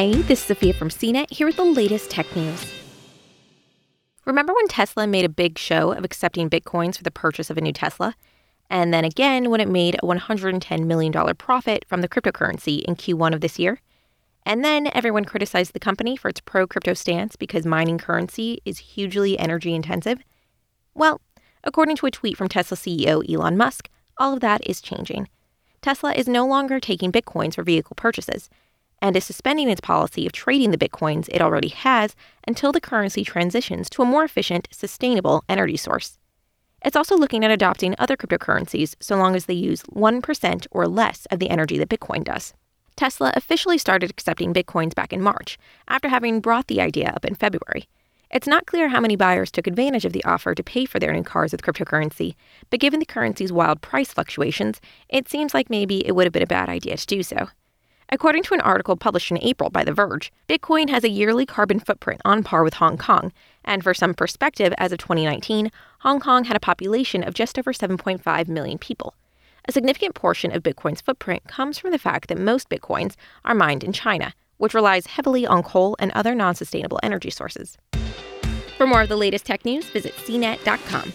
Hey, this is Sophia from CNET here with the latest tech news. Remember when Tesla made a big show of accepting bitcoins for the purchase of a new Tesla? And then again when it made a $110 million profit from the cryptocurrency in Q1 of this year? And then everyone criticized the company for its pro crypto stance because mining currency is hugely energy intensive? Well, according to a tweet from Tesla CEO Elon Musk, all of that is changing. Tesla is no longer taking bitcoins for vehicle purchases and is suspending its policy of trading the bitcoins it already has until the currency transitions to a more efficient, sustainable energy source. It's also looking at adopting other cryptocurrencies so long as they use 1% or less of the energy that Bitcoin does. Tesla officially started accepting Bitcoins back in March, after having brought the idea up in February. It's not clear how many buyers took advantage of the offer to pay for their new cars with cryptocurrency, but given the currency's wild price fluctuations, it seems like maybe it would have been a bad idea to do so. According to an article published in April by The Verge, Bitcoin has a yearly carbon footprint on par with Hong Kong. And for some perspective, as of 2019, Hong Kong had a population of just over 7.5 million people. A significant portion of Bitcoin's footprint comes from the fact that most Bitcoins are mined in China, which relies heavily on coal and other non sustainable energy sources. For more of the latest tech news, visit cnet.com.